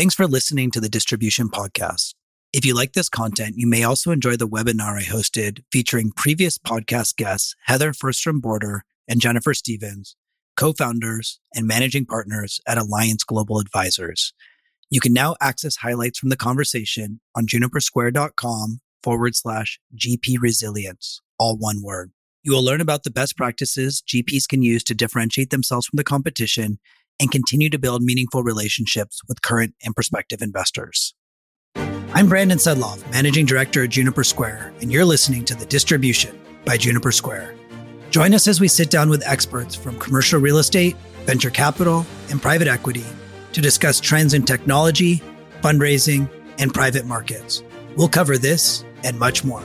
Thanks for listening to the Distribution Podcast. If you like this content, you may also enjoy the webinar I hosted featuring previous podcast guests Heather Fernstrom Border and Jennifer Stevens, co founders and managing partners at Alliance Global Advisors. You can now access highlights from the conversation on junipersquare.com forward slash GP resilience, all one word. You will learn about the best practices GPs can use to differentiate themselves from the competition and continue to build meaningful relationships with current and prospective investors. I'm Brandon Sedloff, Managing Director at Juniper Square, and you're listening to The Distribution by Juniper Square. Join us as we sit down with experts from commercial real estate, venture capital, and private equity to discuss trends in technology, fundraising, and private markets. We'll cover this and much more.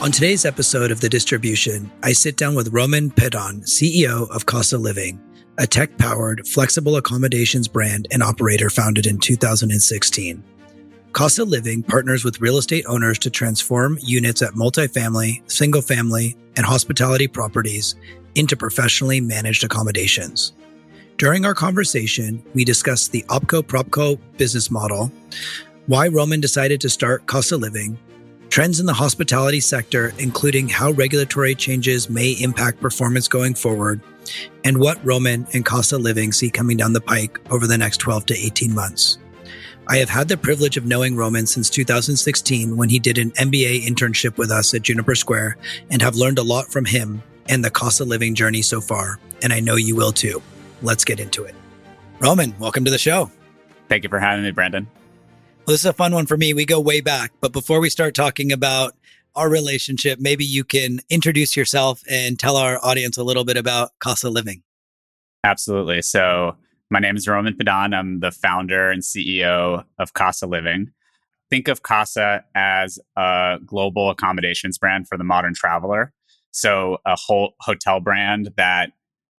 On today's episode of The Distribution, I sit down with Roman Pedan, CEO of Kasa Living a tech powered, flexible accommodations brand and operator founded in 2016. Kasa Living partners with real estate owners to transform units at multifamily, single family, and hospitality properties into professionally managed accommodations. During our conversation, we discussed the OpCo PropCo business model, why Roman decided to start Kasa Living, trends in the hospitality sector, including how regulatory changes may impact performance going forward, and what Roman and Kasa Living see coming down the pike over the next 12 to 18 months. I have had the privilege of knowing Roman since 2016 when he did an MBA internship with us at Juniper Square and have learned a lot from him and the Kasa Living journey so far, and I know you will too. Let's get into it. Roman, welcome to the show. Thank you for having me, Brandon. Well, this is a fun one for me. We go way back, but before we start talking about our relationship, maybe you can introduce yourself and tell our audience a little bit about Kasa Living. Absolutely. So, my name is Roman Pedan. I'm the founder and CEO of Kasa Living. Think of Kasa as a global accommodations brand for the modern traveler. So, a whole hotel brand that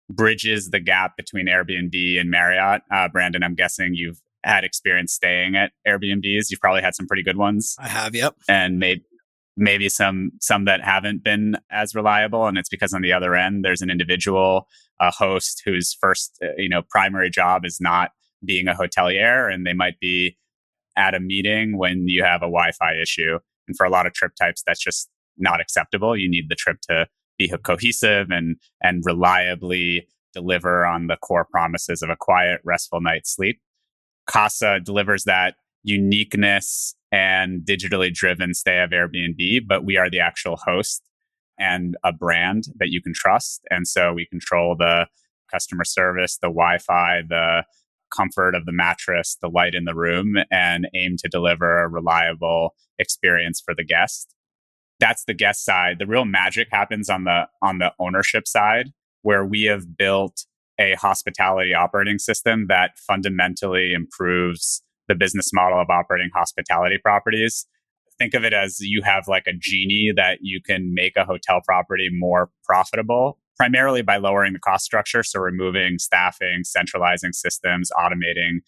bridges the gap between Airbnb and Marriott. Uh, Brandon, I'm guessing you've had experience staying at Airbnbs. You've probably had some pretty good ones. I have, yep. And maybe maybe some some that haven't been as reliable and it's because on the other end there's an individual a host whose first uh, you know primary job is not being a hotelier and they might be at a meeting when you have a wi-fi issue. And for a lot of trip types that's just not acceptable. You need the trip to be cohesive and and reliably deliver on the core promises of a quiet restful night's sleep. Kasa delivers that uniqueness and digitally driven stay of Airbnb, but we are the actual host and a brand that you can trust. And so we control the customer service, the Wi Fi, the comfort of the mattress, the light in the room, and aim to deliver a reliable experience for the guest. That's the guest side. The real magic happens on the on the ownership side, where we have built a hospitality operating system that fundamentally improves the business model of operating hospitality properties. Think of it as you have like a genie that you can make a hotel property more profitable, primarily by lowering the cost structure. So removing staffing, centralizing systems, automating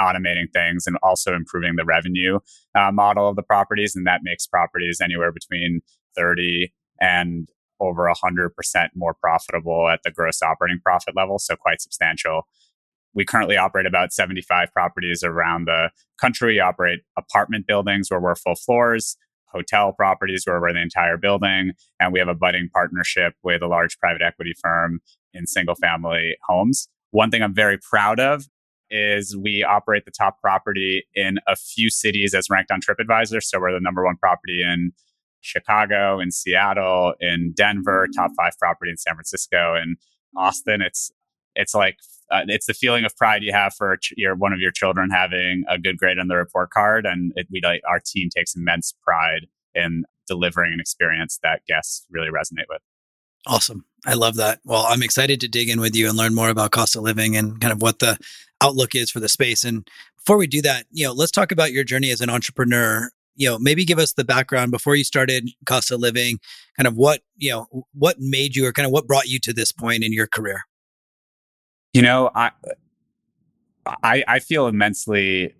automating things and also improving the revenue uh, model of the properties and that makes properties anywhere between 30 and over 100% more profitable at the gross operating profit level so quite substantial we currently operate about 75 properties around the country. We operate apartment buildings where we're full floors, hotel properties where we're the entire building, and we have a budding partnership with a large private equity firm in single family homes. One thing I'm very proud of is we operate the top property in a few cities as ranked on TripAdvisor. So we're the number one property in Chicago, in Seattle, in Denver, top five property in San Francisco, and Austin. It's it's like uh, it's the feeling of pride you have for your one of your children having a good grade on the report card, and it, we like our team takes immense pride in delivering an experience that guests really resonate with. Awesome. I love that. Well, I'm excited to dig in with you and learn more about Kasa Living and kind of what the outlook is for the space. And before we do that, you know, let's talk about your journey as an entrepreneur. You know, maybe give us the background before you started Kasa Living, kind of what, you know, what made you or kind of what brought you to this point in your career? You know, I, I, I feel immensely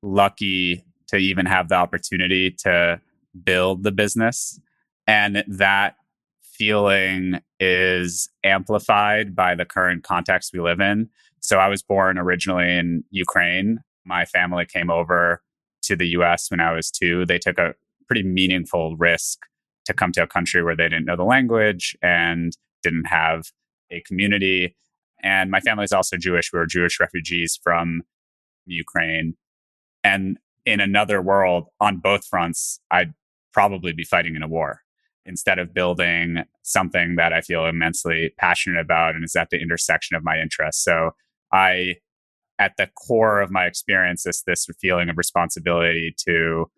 lucky to even have the opportunity to build the business. And that feeling is amplified by the current context we live in. So I was born originally in Ukraine. My family came over to the US when I was two. They took a pretty meaningful risk to come to a country where they didn't know the language and didn't have a community. And my family is also Jewish. We were Jewish refugees from Ukraine. And in another world, on both fronts, I'd probably be fighting in a war instead of building something that I feel immensely passionate about and is at the intersection of my interests. So I, at the core of my experience, is this feeling of responsibility to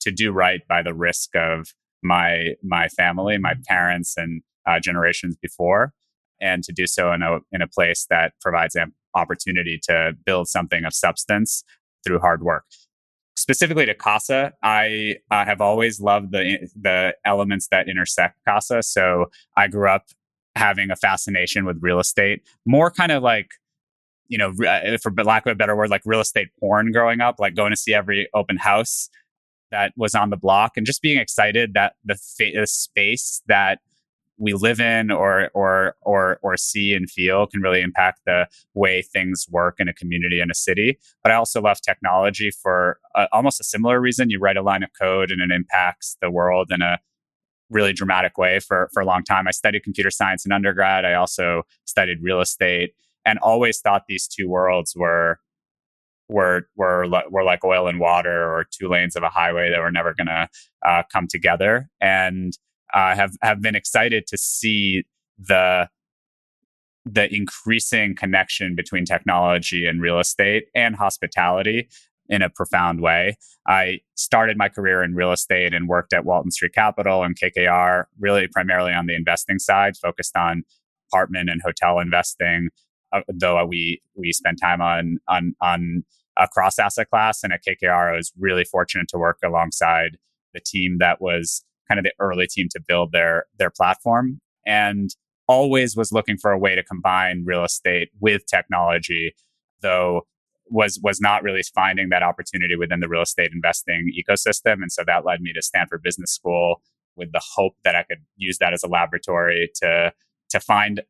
to do right by the risk of my my family, my parents, and uh, generations before, and to do so in a in a place that provides an opportunity to build something of substance through hard work. Specifically to Kasa, I uh, have always loved the the elements that intersect Kasa. So I grew up having a fascination with real estate, more kind of like you know, uh, for lack of a better word, like real estate porn growing up, like going to see every open house that was on the block and just being excited that the, fa- the space that we live in or or or or see and feel can really impact the way things work in a community in a city. But I also love technology for a, almost a similar reason. You write a line of code and it impacts the world in a really dramatic way for for a long time. I studied computer science in undergrad. I also studied real estate and always thought these two worlds were were were were like oil and water or two lanes of a highway that were never going to uh, come together and uh, have have been excited to see the the increasing connection between technology and real estate and hospitality in a profound way. I started my career in real estate and worked at Walton Street Capital and KKR, really primarily on the investing side, focused on apartment and hotel investing. Uh, though we we spent time on on on across asset class, and at KKR, I was really fortunate to work alongside the team that was kind of the early team to build their their platform. And always was looking for a way to combine real estate with technology though was was not really finding that opportunity within the real estate investing ecosystem. And so that led me to Stanford Business School with the hope that I could use that as a laboratory to to find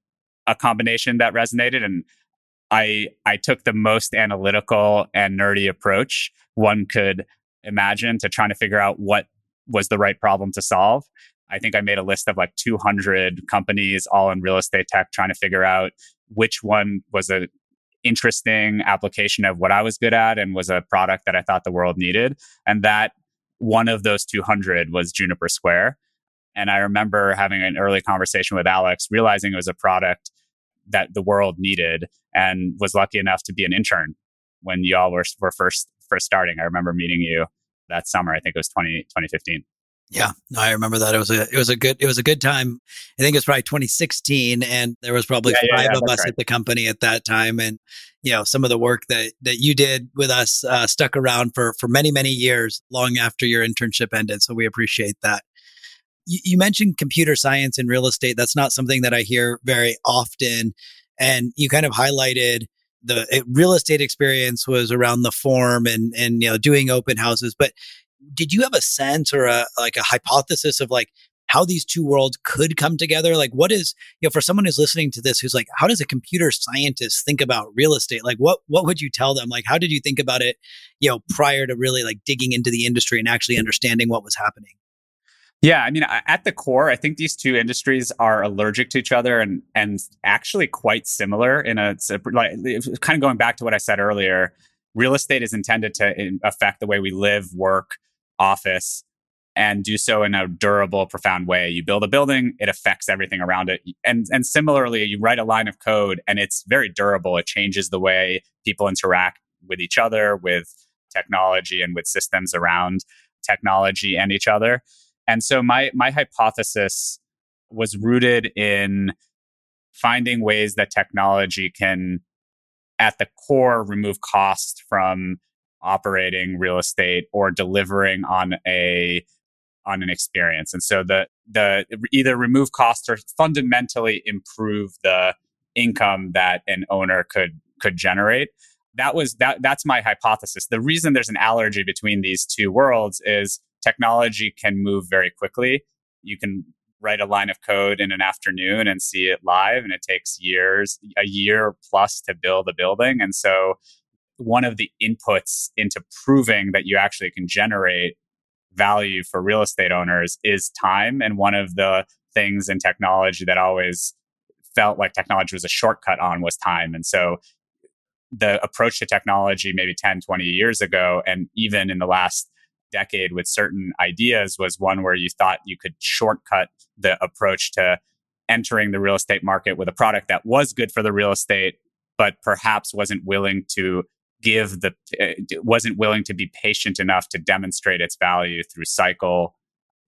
a combination that resonated. And I I took the most analytical and nerdy approach one could imagine to trying to figure out what was the right problem to solve. I think I made a list of like 200 companies all in real estate tech trying to figure out which one was a interesting application of what I was good at and was a product that I thought the world needed. And that one of those 200 was Juniper Square. And I remember having an early conversation with Alex, realizing it was a product that the world needed and was lucky enough to be an intern when y'all were, were first first starting. I remember meeting you that summer. I think it was 20, 2015. Yeah, no, I remember that. It was a it was a good it was a good time. I think it was probably 2016, and there was probably yeah, five yeah, yeah, of us right. at the company at that time. And you know, some of the work that that you did with us uh, stuck around for for many many years, long after your internship ended. So we appreciate that. You, you mentioned computer science and real estate. That's not something that I hear very often, and you kind of highlighted the real estate experience was around the form and and you know doing open houses but did you have a sense or a like a hypothesis of like how these two worlds could come together? Like what is you know for someone who's listening to this who's like how does a computer scientist think about real estate? Like what what would you tell them? Like how did you think about it you know prior to really like digging into the industry and actually understanding what was happening yeah, I mean, at the core, I think these two industries are allergic to each other and and actually quite similar. In a like, kind of going back to what I said earlier, real estate is intended to affect the way we live, work, office, and do so in a durable, profound way. You build a building, it affects everything around it, and and similarly, you write a line of code, and it's very durable. It changes the way people interact with each other, with technology, and with systems around technology and each other. And so my my hypothesis was rooted in finding ways that technology can at the core remove cost from operating real estate or delivering on a on an experience. And so the the either remove costs or fundamentally improve the income that an owner could could generate. That was that that's my hypothesis. The reason there's an allergy between these two worlds is technology can move very quickly. You can write a line of code in an afternoon and see it live and it takes years a year plus to build a building. And so one of the inputs into proving that you actually can generate value for real estate owners is time. And one of the things in technology that always felt like technology was a shortcut on was time. And so the approach to technology maybe 10 20 years ago and even in the last decade with certain ideas was one where you thought you could shortcut the approach to entering the real estate market with a product that was good for the real estate, but perhaps wasn't willing to give the uh, wasn't willing to be patient enough to demonstrate its value through cycle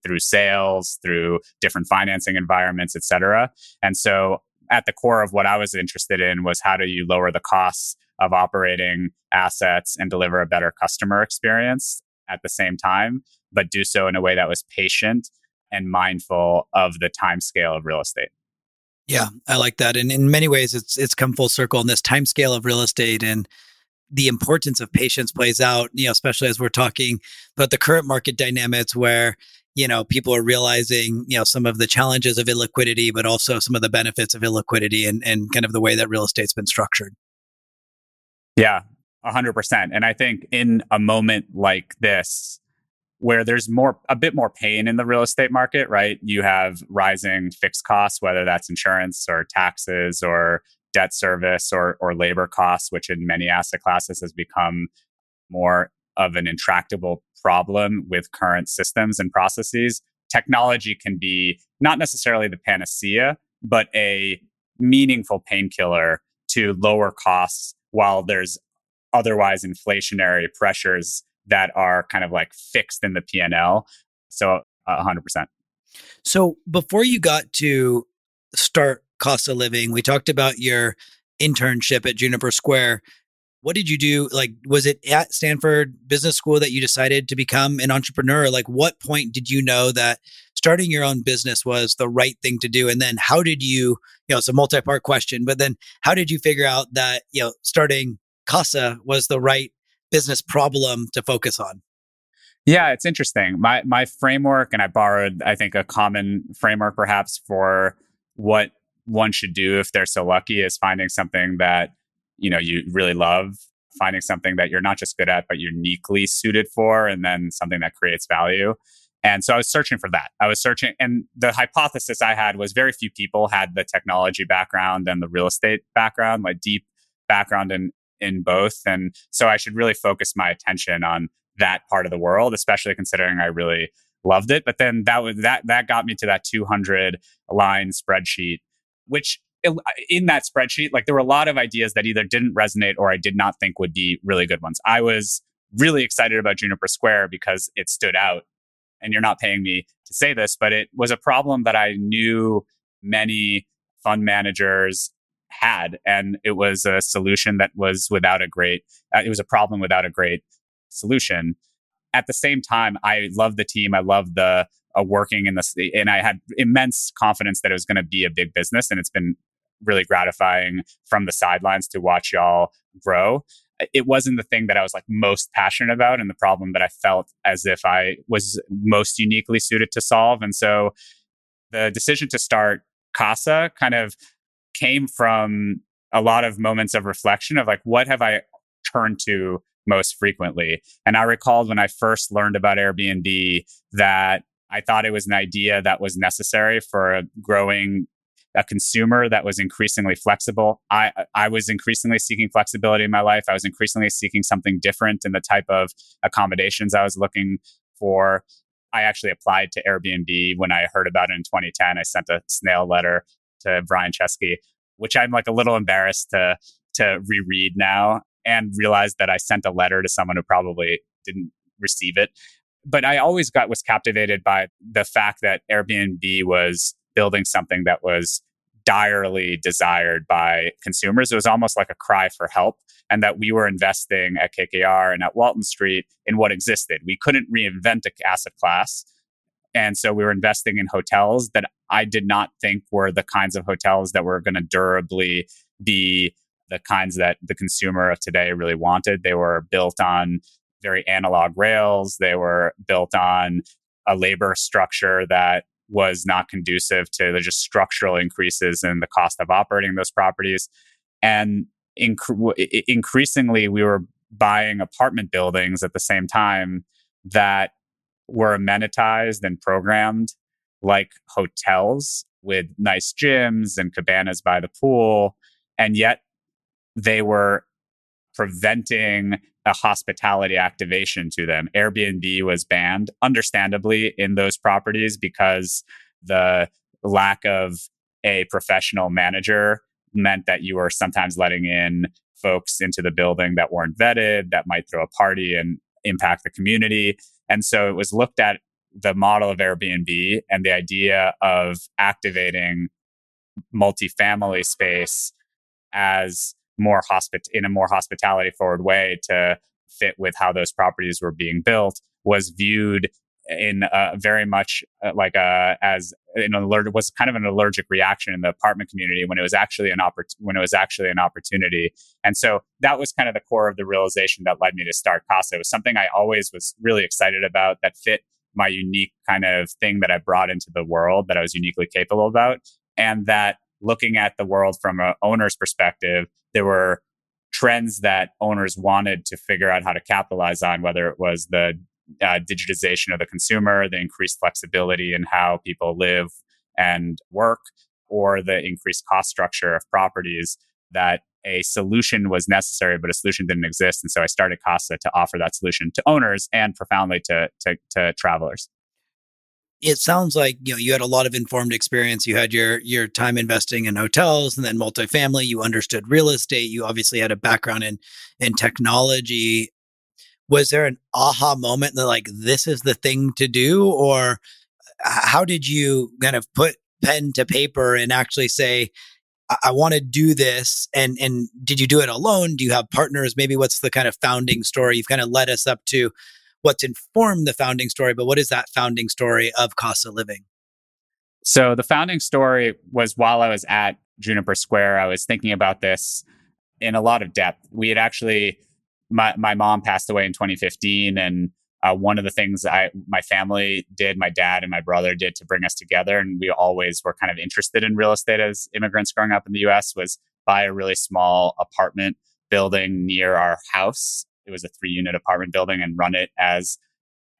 through sales through different financing environments et cetera. And so at the core of what i was interested in was how do you lower the costs of operating assets and deliver a better customer experience at the same time, but do so in a way that was patient and mindful of the time scale of real estate. Yeah, I like that. And in many ways it's it's come full circle in this time scale of real estate and the importance of patience plays out, you know, especially as we're talking about the current market dynamics where, you know, people are realizing, you know, some of the challenges of illiquidity, but also some of the benefits of illiquidity and, and kind of the way that real estate's been structured. Yeah, a hundred percent. And I think in a moment like this, where there's more a bit more pain in the real estate market, right? You have rising fixed costs, whether that's insurance or taxes or debt service or or labor costs, which in many asset classes has become more of an intractable problem with current systems and processes. Technology can be not necessarily the panacea, but a meaningful painkiller to lower costs while there's otherwise inflationary pressures that are kind of like fixed in the P&L. So uh, 100%. So before you got to start Kasa Living, we talked about your internship at Juniper Square. What did you do? Like, was it at Stanford Business School that you decided to become an entrepreneur? Like, what point did you know that starting your own business was the right thing to do? And then how did you, you know, it's a multi part question, but then how did you figure out that, you know, starting Kasa was the right business problem to focus on. Yeah, it's interesting. My my framework, and I borrowed, I think, a common framework perhaps for what one should do if they're so lucky is finding something that you know you really love, finding something that you're not just good at but uniquely suited for, and then something that creates value. And so I was searching for that. I was searching, and the hypothesis I had was very few people had the technology background and the real estate background, my deep background in in both. And so I should really focus my attention on that part of the world, especially considering I really loved it. But then that was that that got me to that 200 line spreadsheet, which uh, in that spreadsheet, like there were a lot of ideas that either didn't resonate or I did not think would be really good ones. I was really excited about Juniper Square because it stood out. And you're not paying me to say this, but it was a problem that I knew many fund managers had. And it was a solution that was without a great, uh, it was a problem without a great solution. At the same time, I love the team. I love the uh, working in this, and I had immense confidence that it was going to be a big business. And it's been really gratifying from the sidelines to watch y'all grow. It wasn't the thing that I was like most passionate about and the problem that I felt as if I was most uniquely suited to solve. And so the decision to start Kasa kind of came from a lot of moments of reflection of like, what have I turned to most frequently? And I recalled when I first learned about Airbnb that I thought it was an idea that was necessary for growing a consumer that was increasingly flexible. I I was increasingly seeking flexibility in my life. I was increasingly seeking something different in the type of accommodations I was looking for. I actually applied to Airbnb when I heard about it in 2010. I sent a snail letter to Brian Chesky, which I'm like a little embarrassed to to reread now and realize that I sent a letter to someone who probably didn't receive it. But I always got was captivated by the fact that Airbnb was building something that was direly desired by consumers. It was almost like a cry for help, and that we were investing at KKR and at Walton Street in what existed. We couldn't reinvent a asset class, and so we were investing in hotels that I did not think were the kinds of hotels that were going to durably be the kinds that the consumer of today really wanted. They were built on very analog rails, they were built on a labor structure that was not conducive to the just structural increases in the cost of operating those properties. And inc- increasingly, we were buying apartment buildings at the same time that were amenitized and programmed like hotels with nice gyms and cabanas by the pool. And yet they were preventing a hospitality activation to them. Airbnb was banned, understandably, in those properties because the lack of a professional manager meant that you were sometimes letting in folks into the building that weren't vetted, that might throw a party and impact the community. And so it was looked at the model of Airbnb and the idea of activating multifamily space as more hospit in a more hospitality forward way to fit with how those properties were being built was viewed in uh, very much uh, like a as an alert was kind of an allergic reaction in the apartment community when it was actually an oppor- when it was actually an opportunity. And so that was kind of the core of the realization that led me to start kasa. It was something i always was really excited about that fit my unique kind of thing that i brought into the world that i was uniquely capable about and that looking at the world from an owner's perspective there were trends that owners wanted to figure out how to capitalize on whether it was the uh, digitization of the consumer, the increased flexibility in how people live and work, or the increased cost structure of properties, that a solution was necessary, but a solution didn't exist. And so I started Kasa to offer that solution to owners and profoundly to, to, to travelers. It sounds like you know you had a lot of informed experience. You had your your time investing in hotels and then multifamily. You understood real estate. You obviously had a background in in technology was there an aha moment that like this is the thing to do or how did you kind of put pen to paper and actually say I, I want to do this and and did you do it alone? Do you have partners? Maybe what's the kind of founding story? You've kind of led us up to what's informed the founding story but what is that founding story of kasa living? So the founding story was while i was at juniper square i was thinking about this in a lot of depth. We had actually my my mom passed away in 2015, and uh, one of the things I my family did, my dad and my brother did to bring us together, and we always were kind of interested in real estate as immigrants growing up in the U.S. was buy a really small apartment building near our house. It was a three unit apartment building, and run it as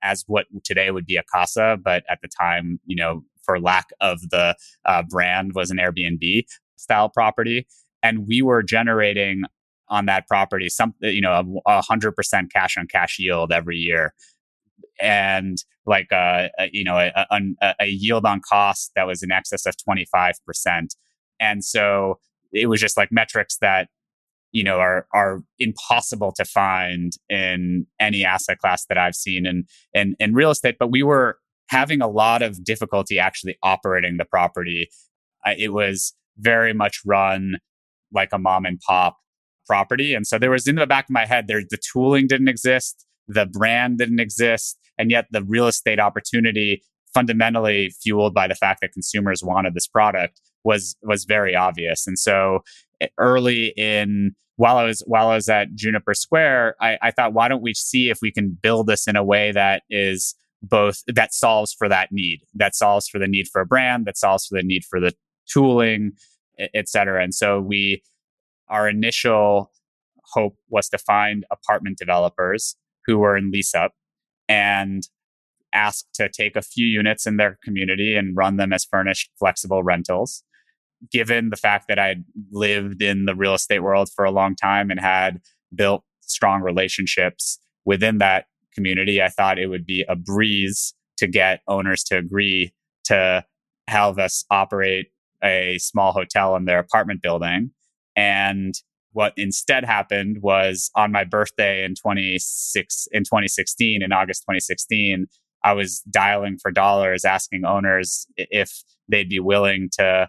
as what today would be a kasa, but at the time, you know, for lack of the uh, brand, was an Airbnb style property. And we were generating on that property, some you know a hundred percent cash on cash yield every year, and like a, a you know a, a, a, yield on cost that was in excess of twenty five percent, and so it was just like metrics that you know are are impossible to find in any asset class that I've seen in in, in real estate. But we were having a lot of difficulty actually operating the property. Uh, it was very much run like a mom and pop property. And so there was in the back of my head, there the tooling didn't exist, the brand didn't exist, and yet the real estate opportunity fundamentally fueled by the fact that consumers wanted this product was was very obvious. And so eh, early in while I was while I was at Juniper Square, I, I thought, why don't we see if we can build this in a way that is both that solves for that need, that solves for the need for a brand, that solves for the need for the tooling, et cetera. And so we our initial hope was to find apartment developers who were in lease up and ask to take a few units in their community and run them as furnished flexible rentals. Given the fact that I'd lived in the real estate world for a long time and had built strong relationships within that community, I thought it would be a breeze to get owners to agree to have us operate a small hotel in their apartment building and what instead happened was on my birthday in 26 in 2016 in August 2016 I was dialing for dollars asking owners if they'd be willing to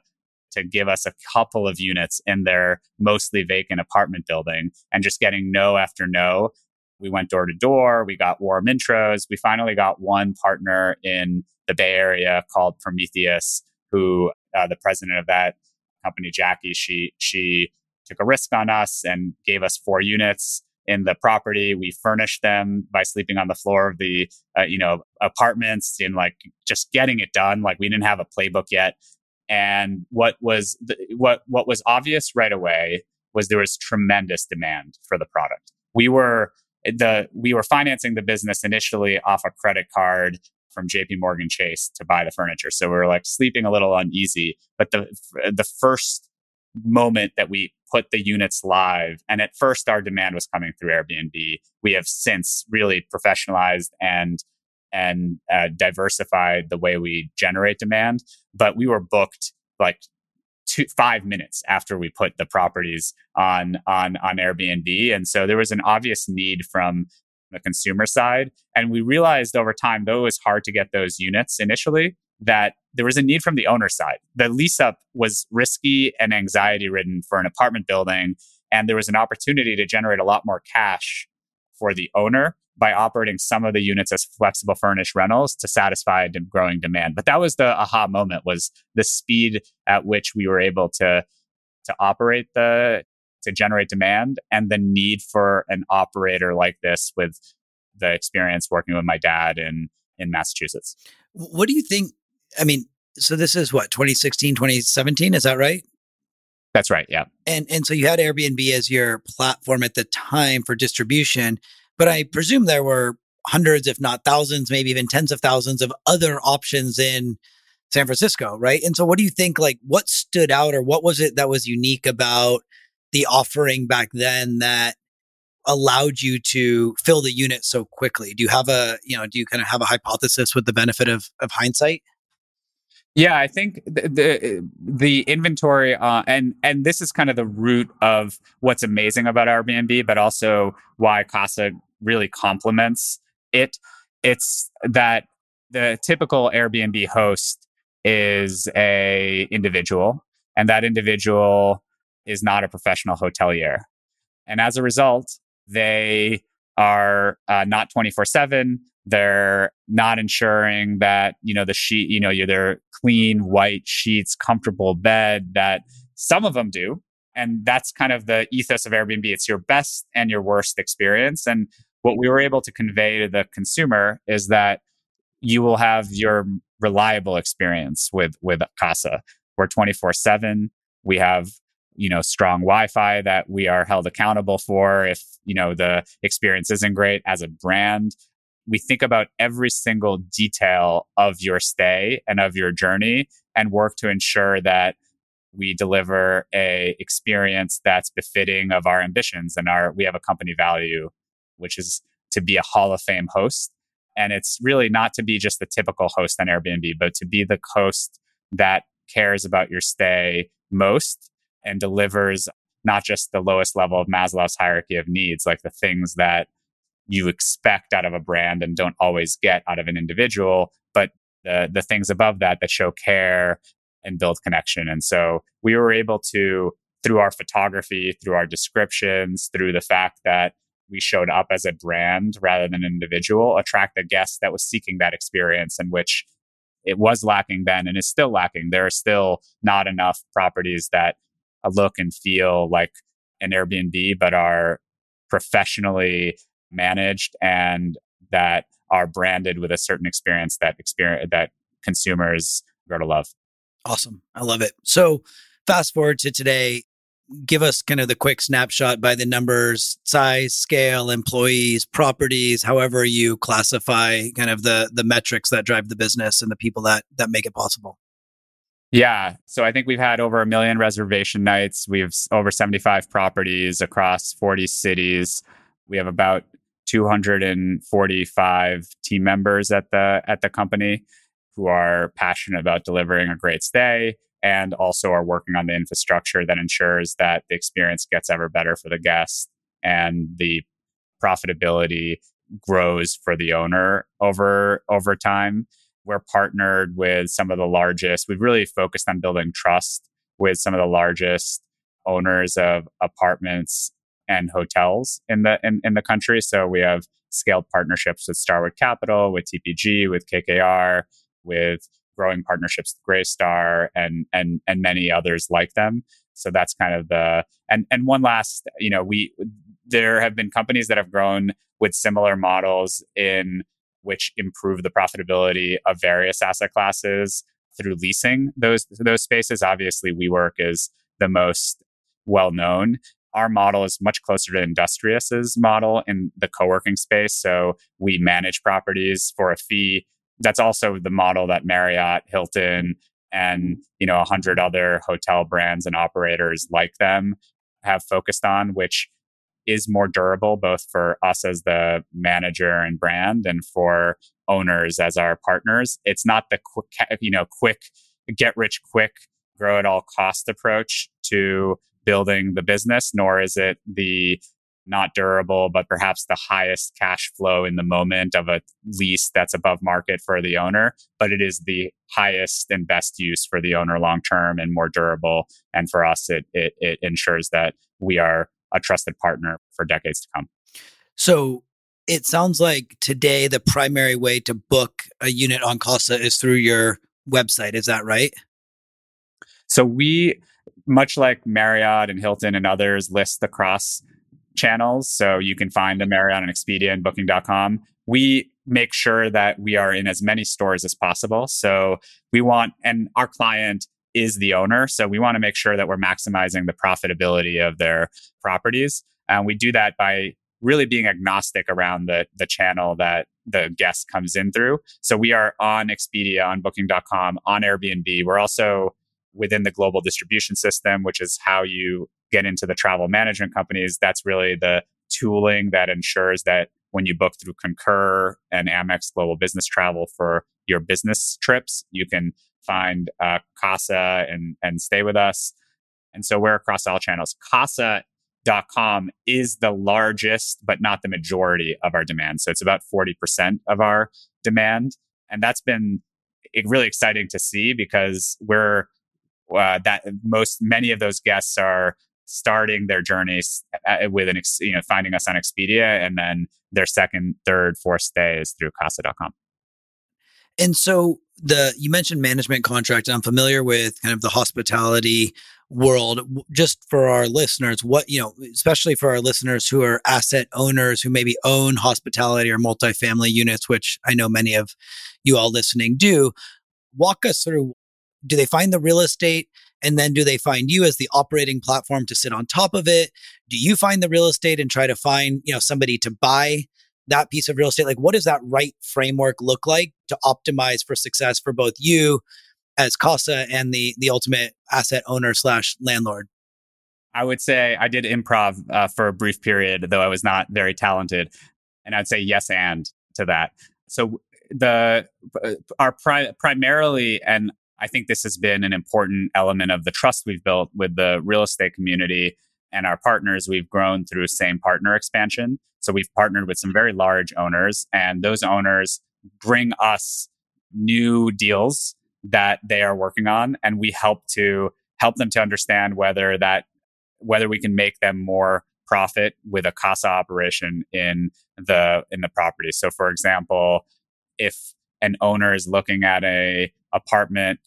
to give us a couple of units in their mostly vacant apartment building. And just getting no after no we went door to door we got warm intros. We finally got one partner in the bay area called prometheus who uh, the president of that company, Jackie, she she took a risk on us and gave us four units. in the property. We furnished them by sleeping on the floor of the, uh, you know, apartments and like just getting it done. Like we didn't have a playbook yet. And what was the, what what was obvious right away was there was tremendous demand for the product. We were the we were financing the business initially off a credit card from JP Morgan Chase to buy the furniture. So we were like sleeping a little uneasy. But the the first moment that we put the units live, and at first our demand was coming through Airbnb. We have since really professionalized and and uh, diversified the way we generate demand. But we were booked like two five minutes after we put the properties on on on Airbnb, and so there was an obvious need from the consumer side. And we realized over time, though it was hard to get those units initially, that there was a need from the owner side. The lease up was risky and anxiety ridden for an apartment building. And there was an opportunity to generate a lot more cash for the owner by operating some of the units as flexible furnished rentals to satisfy the growing demand. But that was the aha moment was the speed at which we were able to to operate the to generate demand and the need for an operator like this with the experience working with my dad in in Massachusetts. What do you think? I mean, so this is what 2016, 2017, is that right? That's right, yeah. And and so you had Airbnb as your platform at the time for distribution, but I presume there were hundreds if not thousands, maybe even tens of thousands of other options in San Francisco, right? And so what do you think like what stood out or what was it that was unique about the offering back then that allowed you to fill the unit so quickly? Do you have a, you know, do you kind of have a hypothesis with the benefit of, of hindsight? Yeah, I think the the, the inventory uh, and and this is kind of the root of what's amazing about Airbnb, but also why Kasa really complements it. It's that the typical Airbnb host is a individual, and that individual is not a professional hotelier. And as a result, they are uh, not 24 7. They're not ensuring that, you know, the sheet, you know, you're their clean white sheets, comfortable bed that some of them do. And that's kind of the ethos of Airbnb. It's your best and your worst experience. And what we were able to convey to the consumer is that you will have your reliable experience with with Kasa. We're 24 7. We have you know strong wi-fi that we are held accountable for if you know the experience isn't great as a brand. We think about every single detail of your stay and of your journey and work to ensure that we deliver a experience that's befitting of our ambitions and our we have a company value which is to be a hall of fame host. And it's really not to be just the typical host on airbnb but to be the host that cares about your stay most and delivers not just the lowest level of Maslow's hierarchy of needs, like the things that you expect out of a brand and don't always get out of an individual, but the the things above that that show care and build connection. And so we were able to through our photography, through our descriptions, through the fact that we showed up as a brand rather than an individual, attract a guest that was seeking that experience in which it was lacking then and is still lacking. There are still not enough properties that a look and feel like an Airbnb, but are professionally managed and that are branded with a certain experience that experience that consumers grow to love. Awesome. I love it. So fast forward to today, give us kind of the quick snapshot by the numbers, size, scale, employees, properties, however you classify kind of the the metrics that drive the business and the people that that make it possible. Yeah. So I think we've had over a million reservation nights. We have over 75 properties across 40 cities. We have about 245 team members at the at the company who are passionate about delivering a great stay and also are working on the infrastructure that ensures that the experience gets ever better for the guest and the profitability grows for the owner over over time we're partnered with some of the largest, we've really focused on building trust with some of the largest owners of apartments and hotels in the in, in the country. So we have scaled partnerships with Starwood Capital, with TPG, with KKR, with growing partnerships with Greystar and and and many others like them. So that's kind of the and and one last, you know, we there have been companies that have grown with similar models in which improve the profitability of various asset classes through leasing those those spaces. Obviously, WeWork is the most well known. Our model is much closer to Industrious's model in the co-working space. So we manage properties for a fee. That's also the model that Marriott, Hilton, and you know a hundred other hotel brands and operators like them have focused on, which is more durable both for us as the manager and brand and for owners as our partners. It's not the quick, you know, quick get rich quick, grow at all cost approach to building the business, nor is it the not durable, but perhaps the highest cash flow in the moment of a lease that's above market for the owner. But it is the highest and best use for the owner long term and more durable. And for us, it, it, it ensures that we are a trusted partner for decades to come. So it sounds like today the primary way to book a unit on Kasa is through your website. Is that right? So we, much like Marriott and Hilton and others, list across channels. So you can find a Marriott and Expedia and Booking.com. We make sure that we are in as many stores as possible. So we want, and our client is the owner. So we want to make sure that we're maximizing the profitability of their properties. And we do that by really being agnostic around the, the channel that the guest comes in through. So we are on Expedia, on booking.com, on Airbnb. We're also within the global distribution system, which is how you get into the travel management companies. That's really the tooling that ensures that when you book through Concur and Amex Global Business Travel for your business trips, you can find uh, Kasa and, and stay with us. And so we're across all channels. Kasa.com is the largest, but not the majority of our demand. So it's about 40% of our demand. And that's been really exciting to see because we're uh, that most many of those guests are starting their journeys uh, with an you know finding us on Expedia and then their second, third, fourth stay is through kasa.com. And so the you mentioned management contract. I'm familiar with kind of the hospitality world. Just for our listeners, what you know, especially for our listeners who are asset owners who maybe own hospitality or multifamily units, which I know many of you all listening do. Walk us through. Do they find the real estate? And then do they find you as the operating platform to sit on top of it? Do you find the real estate and try to find, you know, somebody to buy that piece of real estate like what does that right framework look like to optimize for success for both you as kasa and the the ultimate asset owner slash landlord? I would say i did improv uh, for a brief period though i was not very talented and i'd say yes and to that. So the uh, our pri- primarily and i think this has been an important element of the trust we've built with the real estate community and our partners we've grown through same partner expansion so we've partnered with some very large owners, and those owners bring us new deals that they are working on, and we help to help them to understand whether that whether we can make them more profit with a kasa operation in the in the property. So for example, if an owner is looking at a apartment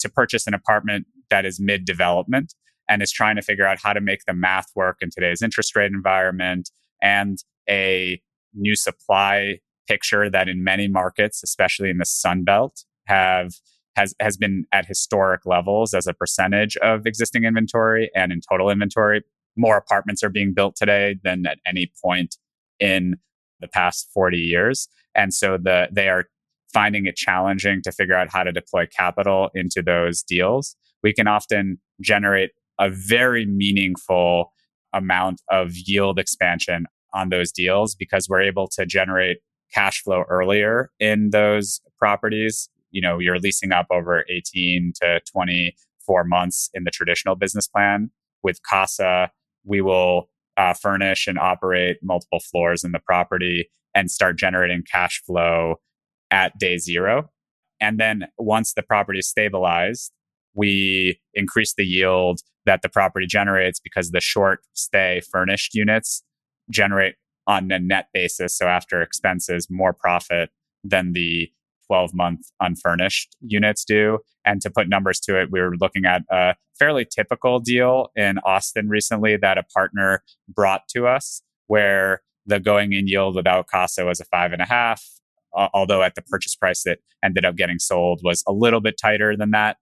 to purchase an apartment that is mid development and is trying to figure out how to make the math work in today's interest rate environment and a new supply picture that in many markets, especially in the Sun Belt, have has has been at historic levels as a percentage of existing inventory and in total inventory. More apartments are being built today than at any point in the past 40 years. And so the they are finding it challenging to figure out how to deploy capital into those deals. We can often generate a very meaningful amount of yield expansion on those deals because we're able to generate cash flow earlier in those properties. You know, you're leasing up over 18 to 24 months in the traditional business plan. With Kasa, we will uh, furnish and operate multiple floors in the property and start generating cash flow at day zero. And then once the property is stabilized, we increase the yield that the property generates because the short stay furnished units generate on a net basis, so after expenses, more profit than the 12 month unfurnished units do. And to put numbers to it, we were looking at a fairly typical deal in Austin recently that a partner brought to us where the going in yield without Kasa was a five and a half, although at the purchase price that ended up getting sold was a little bit tighter than that.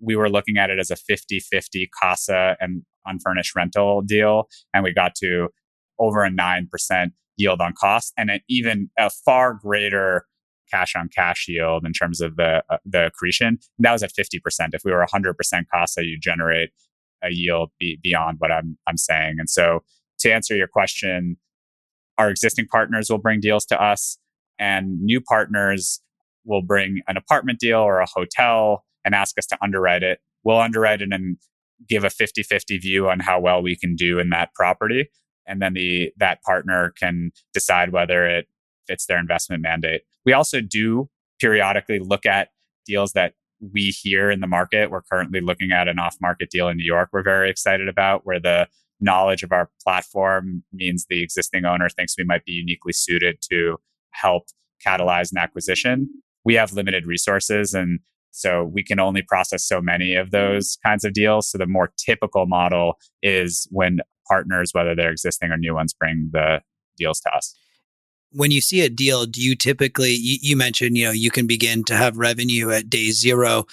We were looking at it as a 50 50 Kasa and unfurnished rental deal, and we got to over a 9% yield on cost and an even a far greater cash on cash yield in terms of the uh, the accretion. And that was at 50%. If we were 100% Kasa, you generate a yield be, beyond what I'm I'm saying. And so to answer your question, our existing partners will bring deals to us and new partners will bring an apartment deal or a hotel and ask us to underwrite it. We'll underwrite it and give a 50-50 view on how well we can do in that property and then the that partner can decide whether it fits their investment mandate. We also do periodically look at deals that we hear in the market. We're currently looking at an off market deal in New York we're very excited about where the knowledge of our platform means the existing owner thinks we might be uniquely suited to help catalyze an acquisition. We have limited resources and so we can only process so many of those kinds of deals. So the more typical model is when partners, whether they're existing or new ones, bring the deals to us. When you see a deal, do you typically, you, you mentioned, you know, you can begin to have revenue at day zero.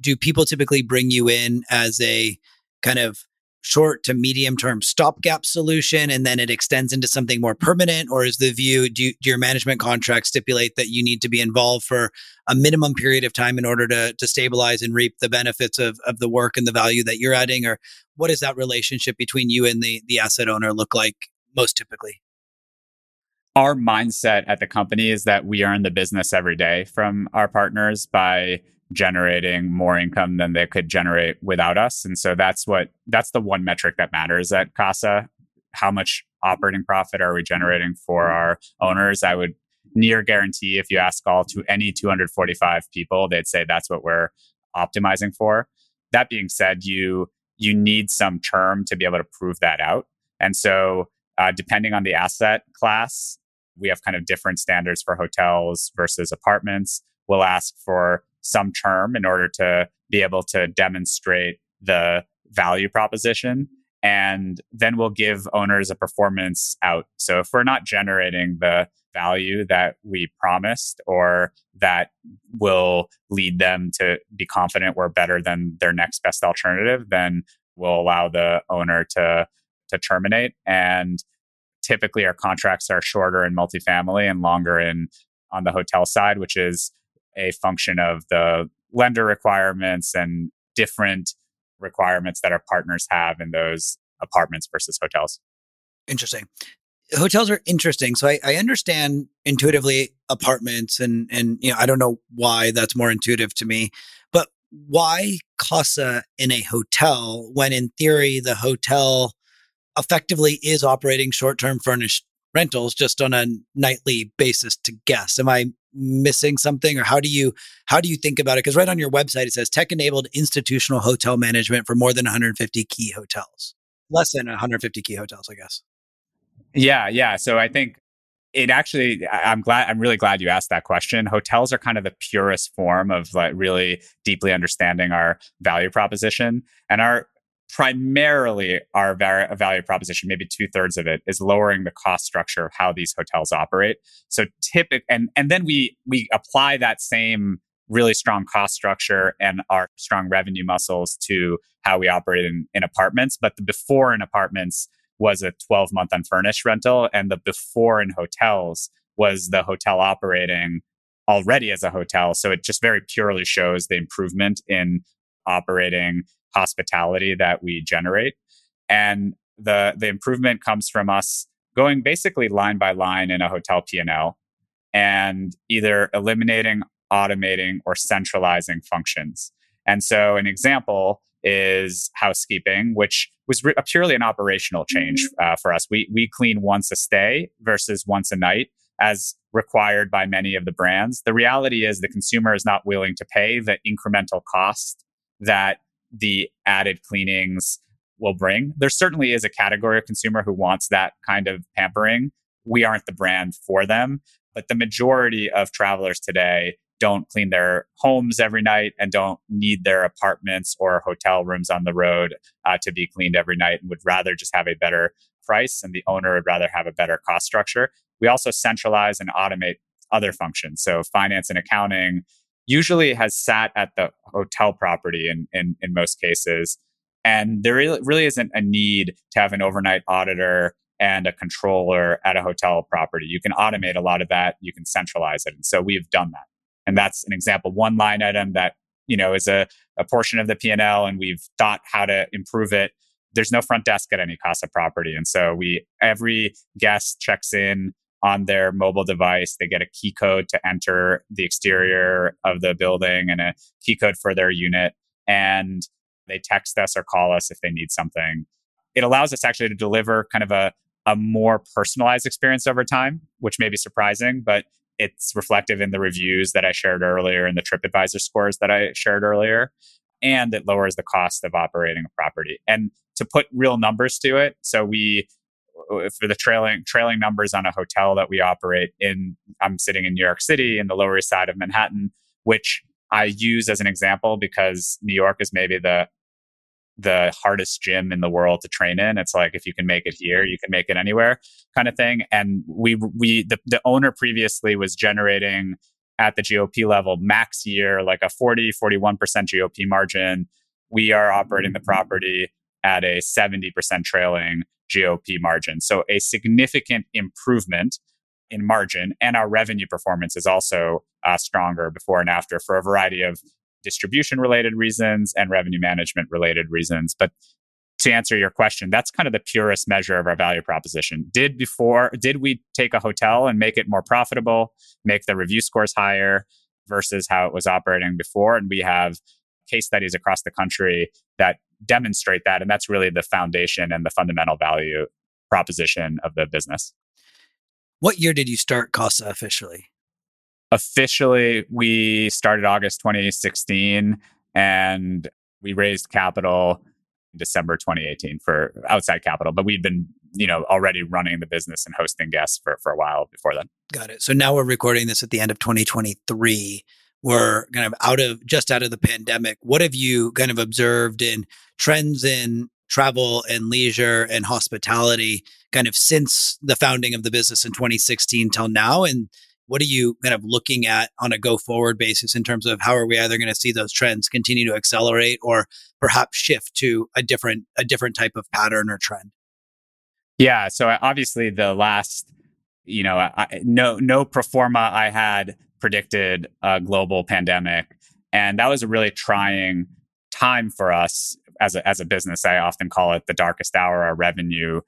Do people typically bring you in as a kind of short to medium term stopgap solution and then it extends into something more permanent? Or is the view do, you, do, your management contract stipulate that you need to be involved for a minimum period of time in order to, to stabilize and reap the benefits of, of the work and the value that you're adding? Or what does that relationship between you and the, the asset owner look like most typically? Our mindset at the company is that we earn the business every day from our partners by generating more income than they could generate without us. And so that's what that's the one metric that matters at Kasa. How much operating profit are we generating for our owners? I would near guarantee if you ask all to any 245 people, they'd say that's what we're optimizing for. That being said, you you need some term to be able to prove that out. And so, uh, depending on the asset class, we have kind of different standards for hotels versus apartments. We'll ask for some term in order to be able to demonstrate the value proposition. And then we'll give owners a performance out. So if we're not generating the value that we promised or that will lead them to be confident we're better than their next best alternative, then we'll allow the owner to to terminate. And typically our contracts are shorter in multifamily and longer in on the hotel side, which is a function of the lender requirements and different requirements that our partners have in those apartments versus hotels. Interesting. Hotels are interesting. So I, I understand intuitively apartments and and you know, I don't know why that's more intuitive to me, but why Kasa in a hotel when in theory the hotel effectively is operating short-term furnished rentals just on a nightly basis to guests. Am I missing something or how do you how do you think about it? Because right on your website it says tech enabled institutional hotel management for more than 150 key hotels. Less than 150 key hotels i guess. Yeah yeah so i think it actually i'm glad i'm really glad you asked that question. Hotels are kind of the purest form of like really deeply understanding our value proposition and our primarily our value proposition, maybe two thirds of it, is lowering the cost structure of how these hotels operate. So typical, and and then we we apply that same really strong cost structure and our strong revenue muscles to how we operate in, in apartments. But the before in apartments was a 12 month unfurnished rental, and the before in hotels was the hotel operating already as a hotel. So it just very purely shows the improvement in operating hospitality that we generate. And the the improvement comes from us going basically line by line in a hotel P&L and either eliminating, automating or centralizing functions. And so an example is housekeeping, which was re- purely an operational change mm-hmm. uh, for us. We we clean once a stay versus once a night as required by many of the brands. The reality is the consumer is not willing to pay the incremental cost that the added cleanings will bring. There certainly is a category of consumer who wants that kind of pampering. We aren't the brand for them, but the majority of travelers today don't clean their homes every night and don't need their apartments or hotel rooms on the road uh, to be cleaned every night and would rather just have a better price and the owner would rather have a better cost structure. We also centralize and automate other functions. So finance and accounting usually has sat at the hotel property in, in, in most cases. And there really, isn't a need to have an overnight auditor and a controller at a hotel property. You can automate a lot of that. You can centralize it. And so we've done that. And that's an example, one line item that, you know, is a, a portion of the P&L and we've thought how to improve it. There's no front desk at any Kasa property. And so we, every guest checks in on their mobile device. They get a key code to enter the exterior of the building and a key code for their unit. And they text us or call us if they need something. It allows us actually to deliver kind of a a more personalized experience over time, which may be surprising, but it's reflective in the reviews that I shared earlier and the TripAdvisor scores that I shared earlier. And it lowers the cost of operating a property. And to put real numbers to it, so we Uh, for the trailing trailing numbers on a hotel that we operate in I'm sitting in New York City in the Lower East Side of Manhattan, which I use as an example because New York is maybe the the hardest gym in the world to train in. It's like if you can make it here, you can make it anywhere kind of thing. And we we the, the owner previously was generating at the GOP level max year like a 40 41% GOP margin. We are operating the mm-hmm. property at a 70% trailing GOP margin. So a significant improvement in margin and our revenue performance is also uh, stronger before and after for a variety of distribution related reasons and revenue management related reasons. But to answer your question, that's kind of the purest measure of our value proposition. Did before, did we take a hotel and make it more profitable, make the review scores higher versus how it was operating before? And we have case studies across the country that demonstrate that. And that's really the foundation and the fundamental value proposition of the business. What year did you start Kasa officially? officially we started August 2016 and we raised capital in December 2018 for outside capital, but we'd been, you know, already running the business and hosting guests for, for a while before then. Got it. So now we're recording this at the end of 2023. We're kind of out of just out of the pandemic. What have you kind of observed in trends in travel and leisure and hospitality kind of since the founding of the business in 2016 till now? And what are you kind of looking at on a go forward basis in terms of how are we either going to see those trends continue to accelerate or perhaps shift to a different a different type of pattern or trend? Yeah, so obviously the last you know I, no no pro forma I had predicted a global pandemic and that was a really trying time for us as a as a business. I often call it the darkest hour of revenue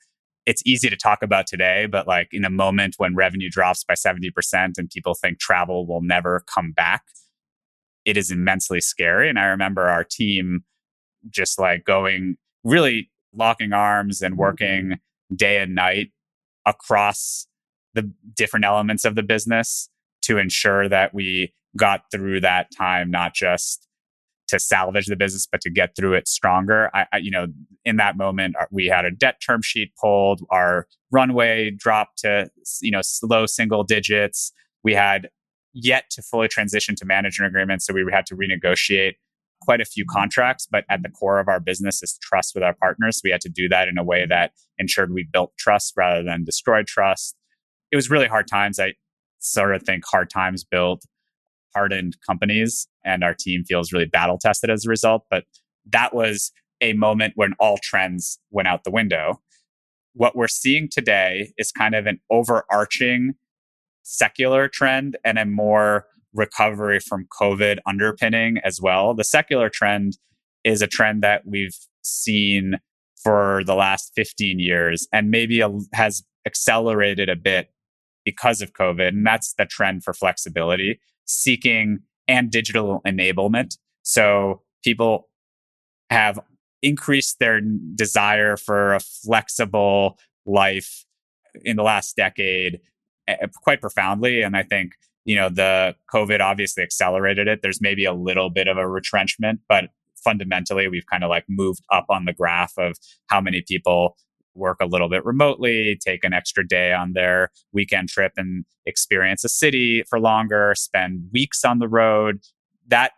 it's easy to talk about today, but like in a moment when revenue drops by 70% and people think travel will never come back, it is immensely scary. And I remember our team just like going really locking arms and working mm-hmm. day and night across the different elements of the business to ensure that we got through that time, not just to salvage the business, but to get through it stronger. I, I, you know, in that moment, uh, we had a debt term sheet pulled, our runway dropped to, you know, slow single digits. We had yet to fully transition to management agreements, so we had to renegotiate quite a few contracts. But at the core of our business is trust with our partners. We had to do that in a way that ensured we built trust rather than destroyed trust. It was really hard times. I sort of think hard times built hardened companies and our team feels really battle tested as a result. But that was a moment when all trends went out the window. What we're seeing today is kind of an overarching secular trend and a more recovery from COVID underpinning as well. The secular trend is a trend that we've seen for the last 15 years and maybe a, has accelerated a bit because of COVID. And that's the trend for flexibility seeking and digital enablement. So people have increased their desire for a flexible life in the last decade eh, quite profoundly. And I think, you know, the COVID obviously accelerated it. There's maybe a little bit of a retrenchment, but fundamentally, we've kind of like moved up on the graph of how many people work a little bit remotely, take an extra day on their weekend trip and experience a city for longer, spend weeks on the road. That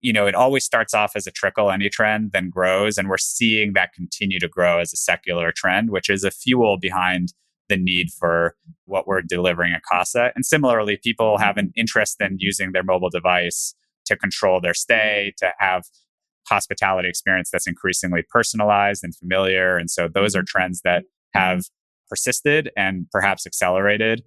you know, it always starts off as a trickle, any trend, then grows. And we're seeing that continue to grow as a secular trend, which is a fuel behind the need for what we're delivering at Kasa. And similarly, people have an interest in using their mobile device to control their stay, to have hospitality experience that's increasingly personalized and familiar. And so those are trends that have persisted and perhaps accelerated.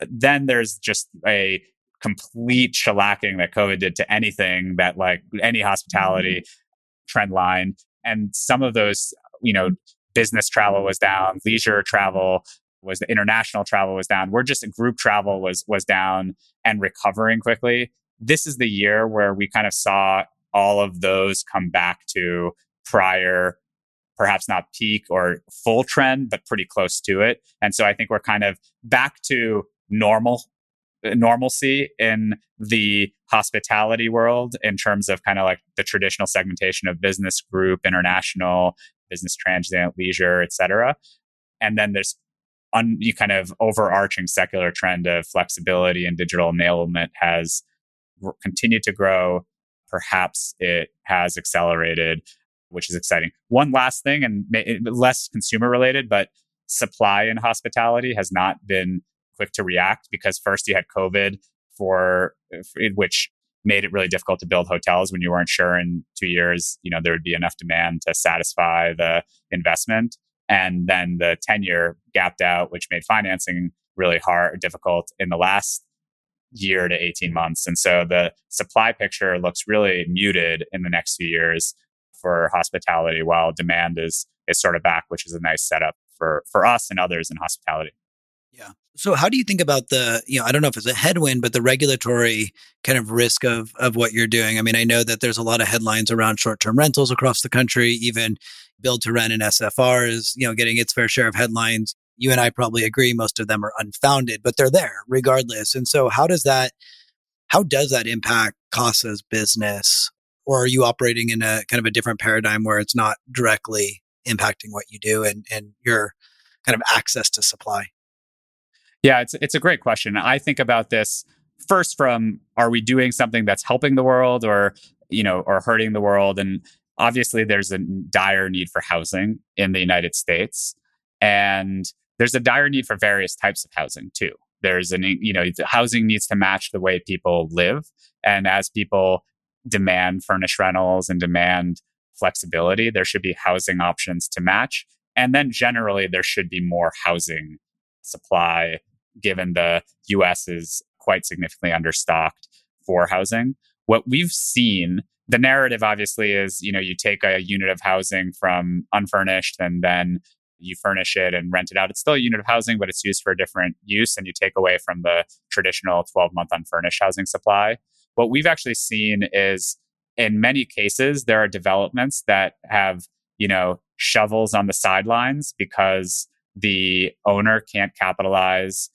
Then there's just a complete shellacking that COVID did to anything that like any hospitality mm-hmm. trend line. And some of those, you know, business travel was down, leisure travel was the international travel was down. We're just group travel was was down and recovering quickly. This is the year where we kind of saw all of those come back to prior perhaps not peak or full trend but pretty close to it. And so I think we're kind of back to normal uh, normalcy in the hospitality world in terms of kind of like the traditional segmentation of business group international business transient leisure etc and then there's un, you kind of overarching secular trend of flexibility and digital enablement has continued to grow perhaps it has accelerated which is exciting one last thing and less consumer related but supply in hospitality has not been quick to react because first you had COVID for eh, which made it really difficult to build hotels when you weren't sure in two years, you know, there would be enough demand to satisfy the investment. And then the 10 year gapped out, which made financing really hard, difficult in the last year to 18 months. And so the supply picture looks really muted in the next few years for hospitality while demand is is sort of back, which is a nice setup for for us and others in hospitality. Yeah. So how do you think about the, you know, I don't know if it's a headwind, but the regulatory kind of risk of of what you're doing? I mean, I know that there's a lot of headlines around short-term rentals across the country, even build to rent and SFR is, you know, getting its fair share of headlines. You and I probably agree most of them are unfounded, but they're there regardless. And so how does that how does that impact Kasa's business? Or are you operating in a kind of a different paradigm where it's not directly impacting what you do and, and your kind of access to supply? Yeah, it's it's a great question. I think about this first from are we doing something that's helping the world or you know or hurting the world and obviously there's a dire need for housing in the United States and there's a dire need for various types of housing too. There's an you know housing needs to match the way people live and as people demand furnished rentals and demand flexibility there should be housing options to match and then generally there should be more housing supply given the US is quite significantly understocked for housing. What we've seen, the narrative obviously is, you know, you take a unit of housing from unfurnished and then you furnish it and rent it out. It's still a unit of housing, but it's used for a different use and you take away from the traditional 12 month unfurnished housing supply. What we've actually seen is in many cases, there are developments that have, you know, shovels on the sidelines because the owner can't capitalize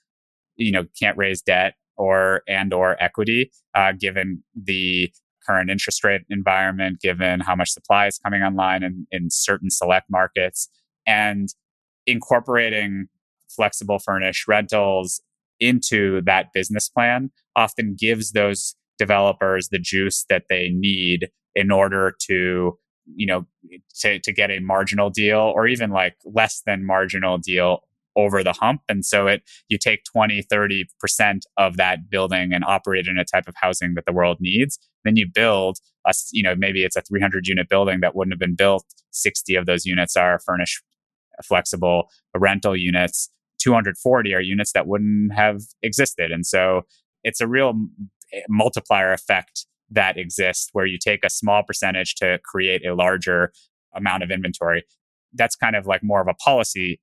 you know can't raise debt or and or equity uh, given the current interest rate environment given how much supply is coming online in, in certain select markets and incorporating flexible furnished rentals into that business plan often gives those developers the juice that they need in order to you know to, to get a marginal deal or even like less than marginal deal over the hump. And so it you take 20 30% of that building and operate in a type of housing that the world needs then you build a you know maybe it's a 300 unit building that wouldn't have been built. 60 of those units are furnished flexible rental units 240 are units that wouldn't have existed and so it's a real eh, multiplier effect that exists where you take a small percentage to create a larger amount of inventory that's kind of like more of a policy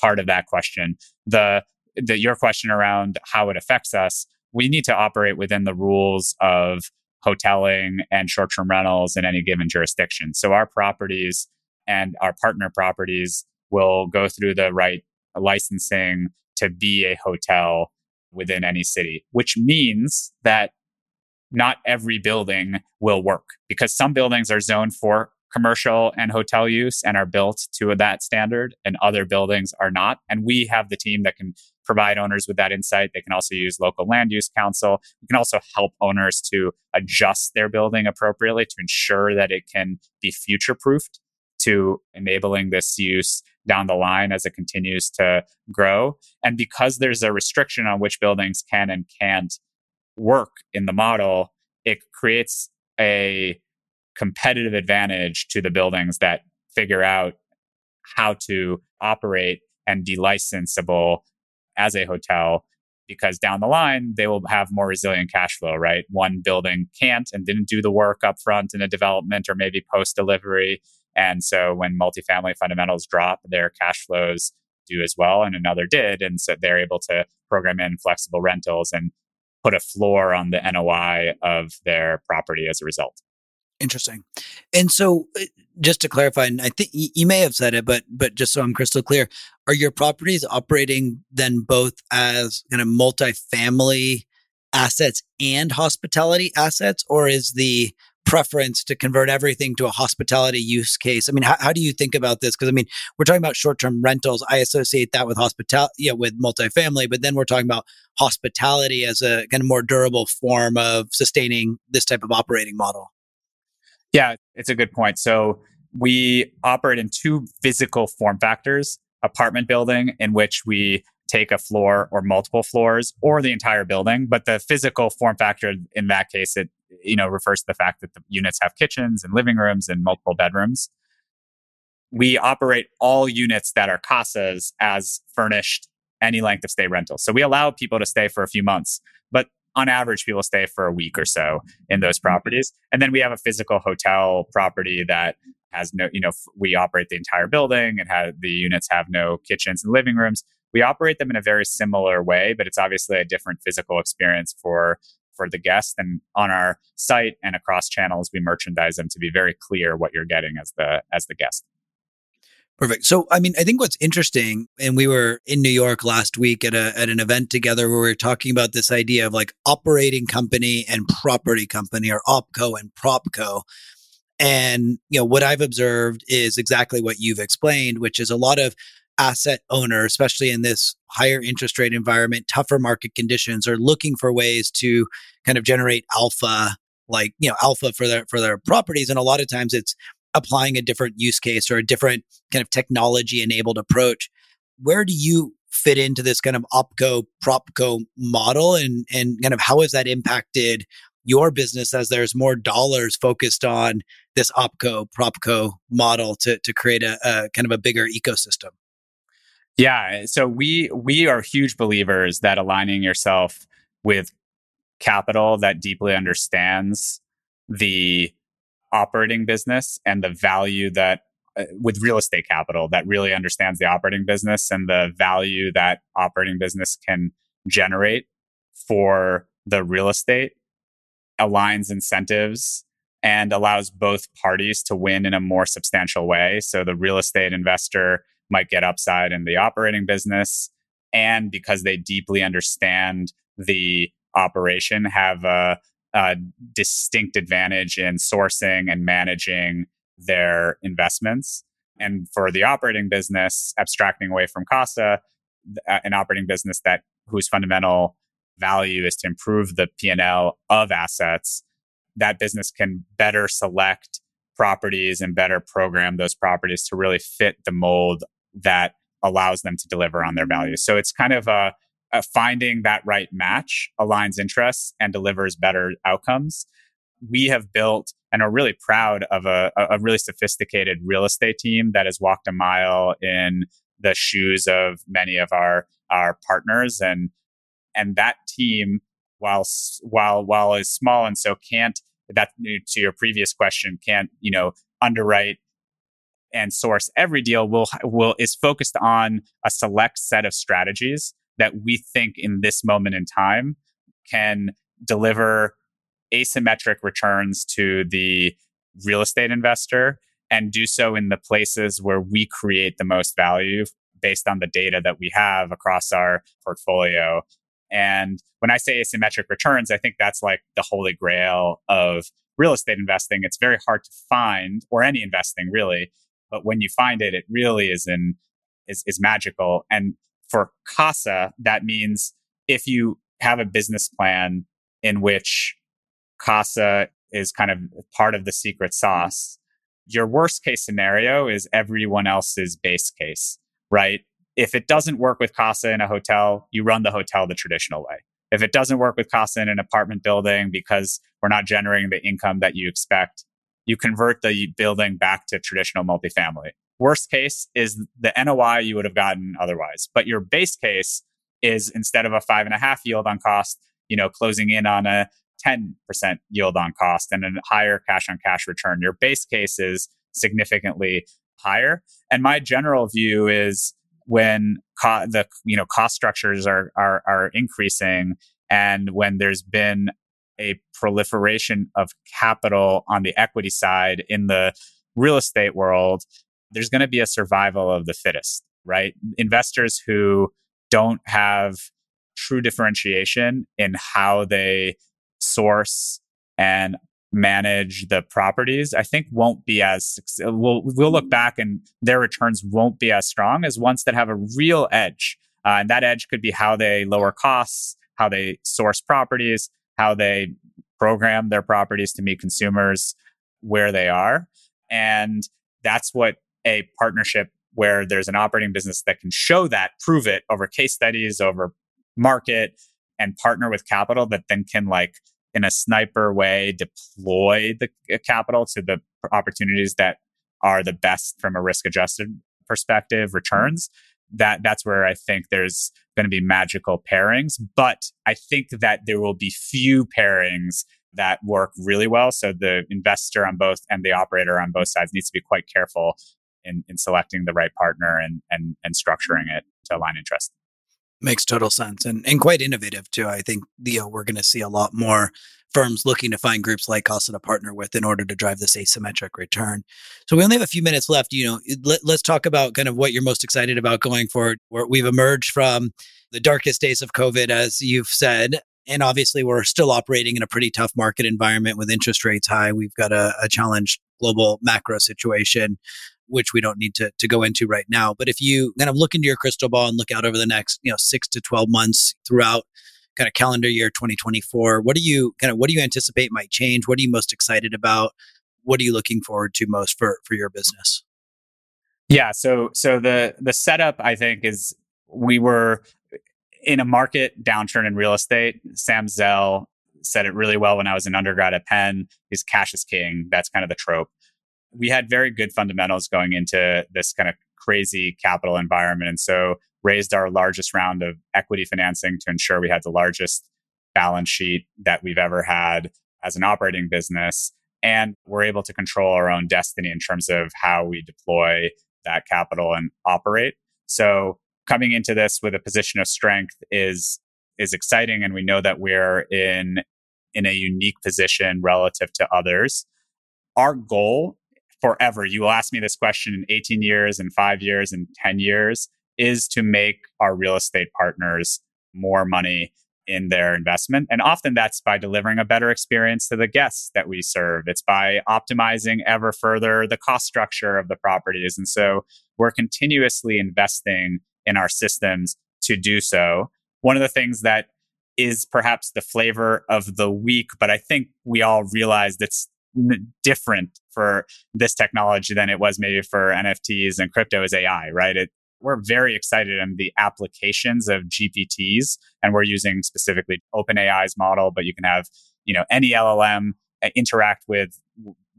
part of that question. The, the your question around how it affects us, we need to operate within the rules of hoteling and short-term rentals in any given jurisdiction. So our properties and our partner properties will go through the right licensing to be a hotel within any city, which means that not every building will work because some buildings are zoned for commercial and hotel use and are built to that standard and other buildings are not and we have the team that can provide owners with that insight. They can also use local land use council. We can also help owners to adjust their building appropriately to ensure that it can be future proofed to enabling this use down the line as it continues to grow. And because there's a restriction on which buildings can and can't work in the model, it creates a competitive advantage to the buildings that figure out how to operate and be licensable as a hotel because down the line they will have more resilient cash flow right one building can't and didn't do the work up front in a development or maybe post delivery and so when multifamily fundamentals drop their cash flows do as well and another did and so they're able to program in flexible rentals and put a floor on the NOI of their property as a result Interesting. And so, uh, just to clarify, and I think you may have said it, but but just so I'm crystal clear, are your properties operating then both as kind of multifamily assets and hospitality assets, or is the preference to convert everything to a hospitality use case? I mean, how, how do you think about this? Because I mean, we're talking about short-term rentals. I associate that with hospitality, yeah, with multifamily, but then we're talking about hospitality as a kind of more durable form of sustaining this type of operating model. Yeah, it's a good point. So we operate in two physical form factors apartment building, in which we take a floor or multiple floors or the entire building. But the physical form factor in that case, it you know refers to the fact that the units have kitchens and living rooms and multiple bedrooms. We operate all units that are Kasas as furnished any length of stay rentals. So we allow people to stay for a few months, but on average, people stay for a week or so in those mm-hmm. properties. And then we have a physical hotel property that has no, you know, we operate the entire building and have the units have no kitchens and living rooms. We operate them in a very similar way, but it's obviously a different physical experience for for the guest. And on our site and across channels, we merchandise them to be very clear what you're getting as the as the guest. Perfect. So, I mean, I think what's interesting, and we were in New York last week at a at an event together where we were talking about this idea of like operating company and property company, or opco and propco. And you know, what I've observed is exactly what you've explained, which is a lot of asset owner, especially in this higher interest rate environment, tougher market conditions, are looking for ways to kind of generate alpha, like you know, alpha for their for their properties. And a lot of times, it's applying a different use case or a different kind of technology enabled approach. Where do you fit into this kind of opco propco model and and kind of how has that impacted your business as there's more dollars focused on this opco propco model to to create a, a kind of a bigger ecosystem yeah so we we are huge believers that aligning yourself with capital that deeply understands the operating business and the value that uh, with real estate capital that really understands the operating business and the value that operating business can generate for the real estate aligns incentives and allows both parties to win in a more substantial way. So the real estate investor might get upside in the operating business. And because they deeply understand the operation, have a a distinct advantage in sourcing and managing their investments. And for the operating business, abstracting away from Kasa, uh, an operating business that whose fundamental value is to improve the P&L of assets, that business can better select properties and better program those properties to really fit the mold that allows them to deliver on their values. So it's kind of a uh, finding that right match aligns interests and delivers better outcomes. We have built and are really proud of a, a really sophisticated real estate team that has walked a mile in the shoes of many of our our partners and and that team while while while is small and so can't that to your previous question can't you know underwrite and source every deal will will is focused on a select set of strategies that we think in this moment in time can deliver asymmetric returns to the real estate investor and do so in the places where we create the most value based on the data that we have across our portfolio. And when I say asymmetric returns, I think that's like the holy grail of real estate investing. It's very hard to find, or any investing really. But when you find it, it really is in is, is magical. And for Kasa, that means if you have a business plan in which Kasa is kind of part of the secret sauce, your worst case scenario is everyone else's base case, right? If it doesn't work with Kasa in a hotel, you run the hotel the traditional way. If it doesn't work with Kasa in an apartment building because we're not generating the income that you expect, you convert the building back to traditional multifamily. Worst case is the NOI you would have gotten otherwise. But your base case is instead of a five and a half yield on cost, you know, closing in on a 10% yield on cost and a higher cash on cash return. Your base case is significantly higher. And my general view is when co- the you know cost structures are, are are increasing and when there's been a proliferation of capital on the equity side in the real estate world, there's going to be a survival of the fittest, right? Investors who don't have true differentiation in how they source and manage the properties, I think won't be as we'll we'll look back and their returns won't be as strong as ones that have a real edge. Uh, and that edge could be how they lower costs, how they source properties, how they program their properties to meet consumers where they are. And that's what a partnership where there's an operating business that can show that, prove it over case studies, over market, and partner with capital that then can like in a sniper way deploy the uh, capital to the opportunities that are the best from a risk adjusted perspective returns that that's where i think there's going to be magical pairings but i think that there will be few pairings that work really well. So the investor on both and the operator on both sides needs to be quite careful in, in selecting the right partner and, and and structuring it to align interest Makes total sense and, and quite innovative too. I think, Theo, we're going to see a lot more firms looking to find groups like us to partner with in order to drive this asymmetric return. So we only have a few minutes left. You know, let, us talk about kind of what you're most excited about going forward. Where we've emerged from the darkest days of COVID, as you've said, and obviously we're still operating in a pretty tough market environment with interest rates high. We've got a, a challenged global macro situation which we don't need to, to go into right now. But if you kind of look into your crystal ball and look out over the next, you know, six to 12 months throughout kind of calendar year 2024, what do you kind of, what do you anticipate might change? What are you most excited about? What are you looking forward to most for, for your business? Yeah. So, so the, the setup I think is we were in a market downturn in real estate. Sam Zell said it really well when I was an undergrad at Penn. His cash is king. That's kind of the trope we had very good fundamentals going into this kind of crazy capital environment. And so raised our largest round of equity financing to ensure we had the largest balance sheet that we've ever had as an operating business. And we're able to control our own destiny in terms of how we deploy that capital and operate. So coming into this with a position of strength is is exciting and we know that we're in in a unique position relative to others. Our goal forever, you will ask me this question in 18 years, and five years, and 10 years, is to make our real estate partners more money in their investment. And often that's by delivering a better experience to the guests that we serve. It's by optimizing ever further the cost structure of the properties. And so we're continuously investing in our systems to do so. One of the things that is perhaps the flavor of the week, but I think we all realize that's different for this technology than it was maybe for NFTs and crypto is AI, right? It, we're very excited in the applications of GPTs, and we're using specifically OpenAI's model, but you can have you know any LLM uh, interact with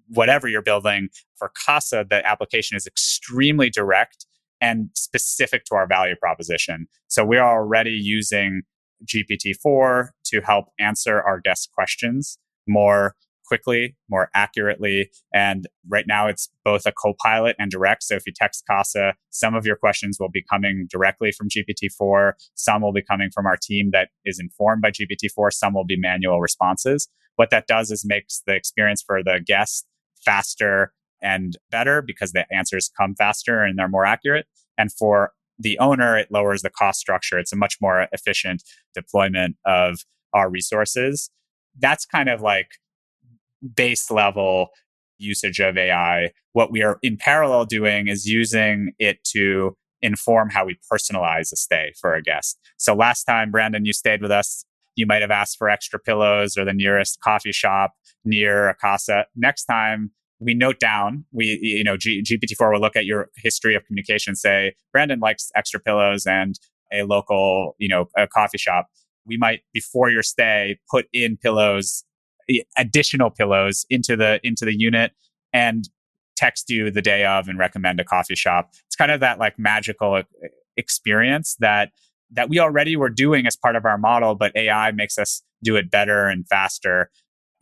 whatever you're building. For Kasa, the application is extremely direct and specific to our value proposition. So we are already using GPT-4 to help answer our guest questions more quickly, more accurately. And right now it's both a co-pilot and direct. So if you text Kasa, some of your questions will be coming directly from GPT-4. Some will be coming from our team that is informed by GPT-4. Some will be manual responses. What that does is makes the experience for the guest faster and better because the answers come faster and they're more accurate. And for the owner, it lowers the cost structure. It's a much more efficient deployment of our resources. That's kind of like base level usage of AI. What we are in parallel doing is using it to inform how we personalize a stay for a guest. So last time, Brandon, you stayed with us. You might have asked for extra pillows or the nearest coffee shop near a Kasa. Next time, we note down we you know G- gpt-4 will look at your history of communication say brandon likes extra pillows and a local you know a coffee shop we might before your stay put in pillows additional pillows into the into the unit and text you the day of and recommend a coffee shop it's kind of that like magical uh, experience that that we already were doing as part of our model but ai makes us do it better and faster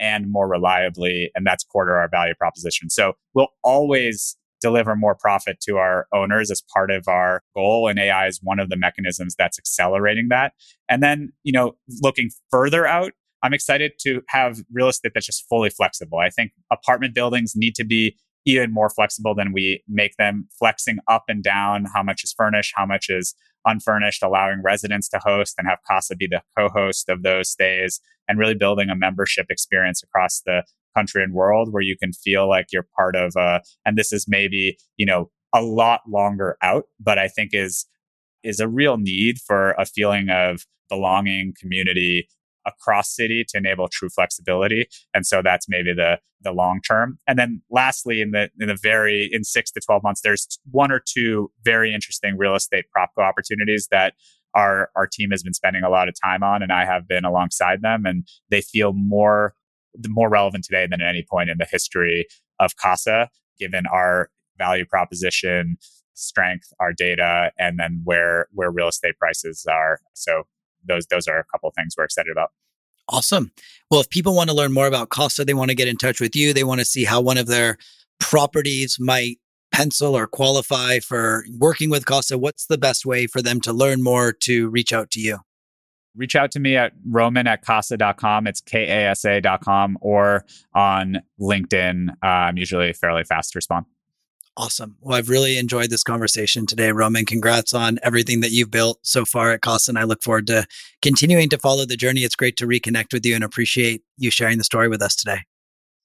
and more reliably. And that's to our value proposition. So we'll always deliver more profit to our owners as part of our goal. And AI is one of the mechanisms that's accelerating that. And then, you know, looking further out, I'm excited to have real estate that's just fully flexible. I think apartment buildings need to be even more flexible than we make them, flexing up and down how much is furnished, how much is unfurnished, allowing residents to host and have Kasa be the co host of those stays, and really building a membership experience across the country and world where you can feel like you're part of a, and this is maybe, you know, a lot longer out, but I think is is a real need for a feeling of belonging, community, across city to enable true flexibility. And so that's maybe the the long term. And then lastly, in the in the very in six to twelve months, there's one or two very interesting real estate propco opportunities that our our team has been spending a lot of time on, and I have been alongside them, and they feel more more relevant today than at any point in the history of Kasa, given our value proposition, strength, our data, and then where where real estate prices are. So those those are a couple of things we're excited about. Awesome. Well, if people want to learn more about Kasa, they want to get in touch with you. They want to see how one of their properties might pencil or qualify for working with Kasa. What's the best way for them to learn more to reach out to you? Reach out to me at roman at kasa.com. It's K-A-S-A.com or on LinkedIn. Uh, I'm usually fairly fast to respond. Awesome. Well, I've really enjoyed this conversation today, Roman. Congrats on everything that you've built so far at. And I look forward to continuing to follow the journey. It's great to reconnect with you and appreciate you sharing the story with us today.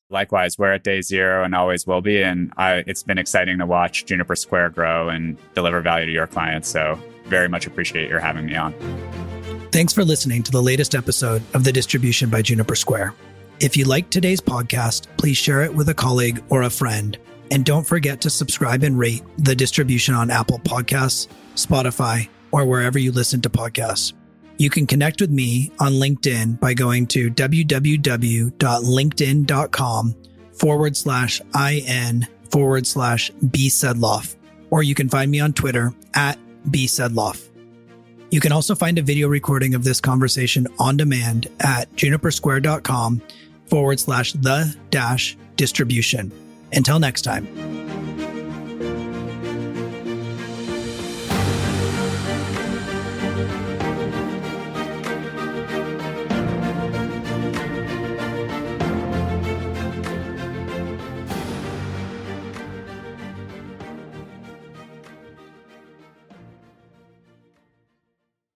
Likewise, we're at day zero and always will be. And I, it's been exciting to watch Juniper Square grow and deliver value to your clients. So, very much appreciate your having me on. Thanks for listening to the latest episode of The Distribution by Juniper Square. If you liked today's podcast, please share it with a colleague or a friend and don't forget to subscribe and rate the distribution on Apple Podcasts, Spotify, or wherever you listen to podcasts. You can connect with me on LinkedIn by going to www.linkedin.com forward slash IN forward slash B Sedloff, or you can find me on Twitter at B Sedloff. You can also find a video recording of this conversation on demand at junipersquare.com forward slash the dash distribution. Until next time.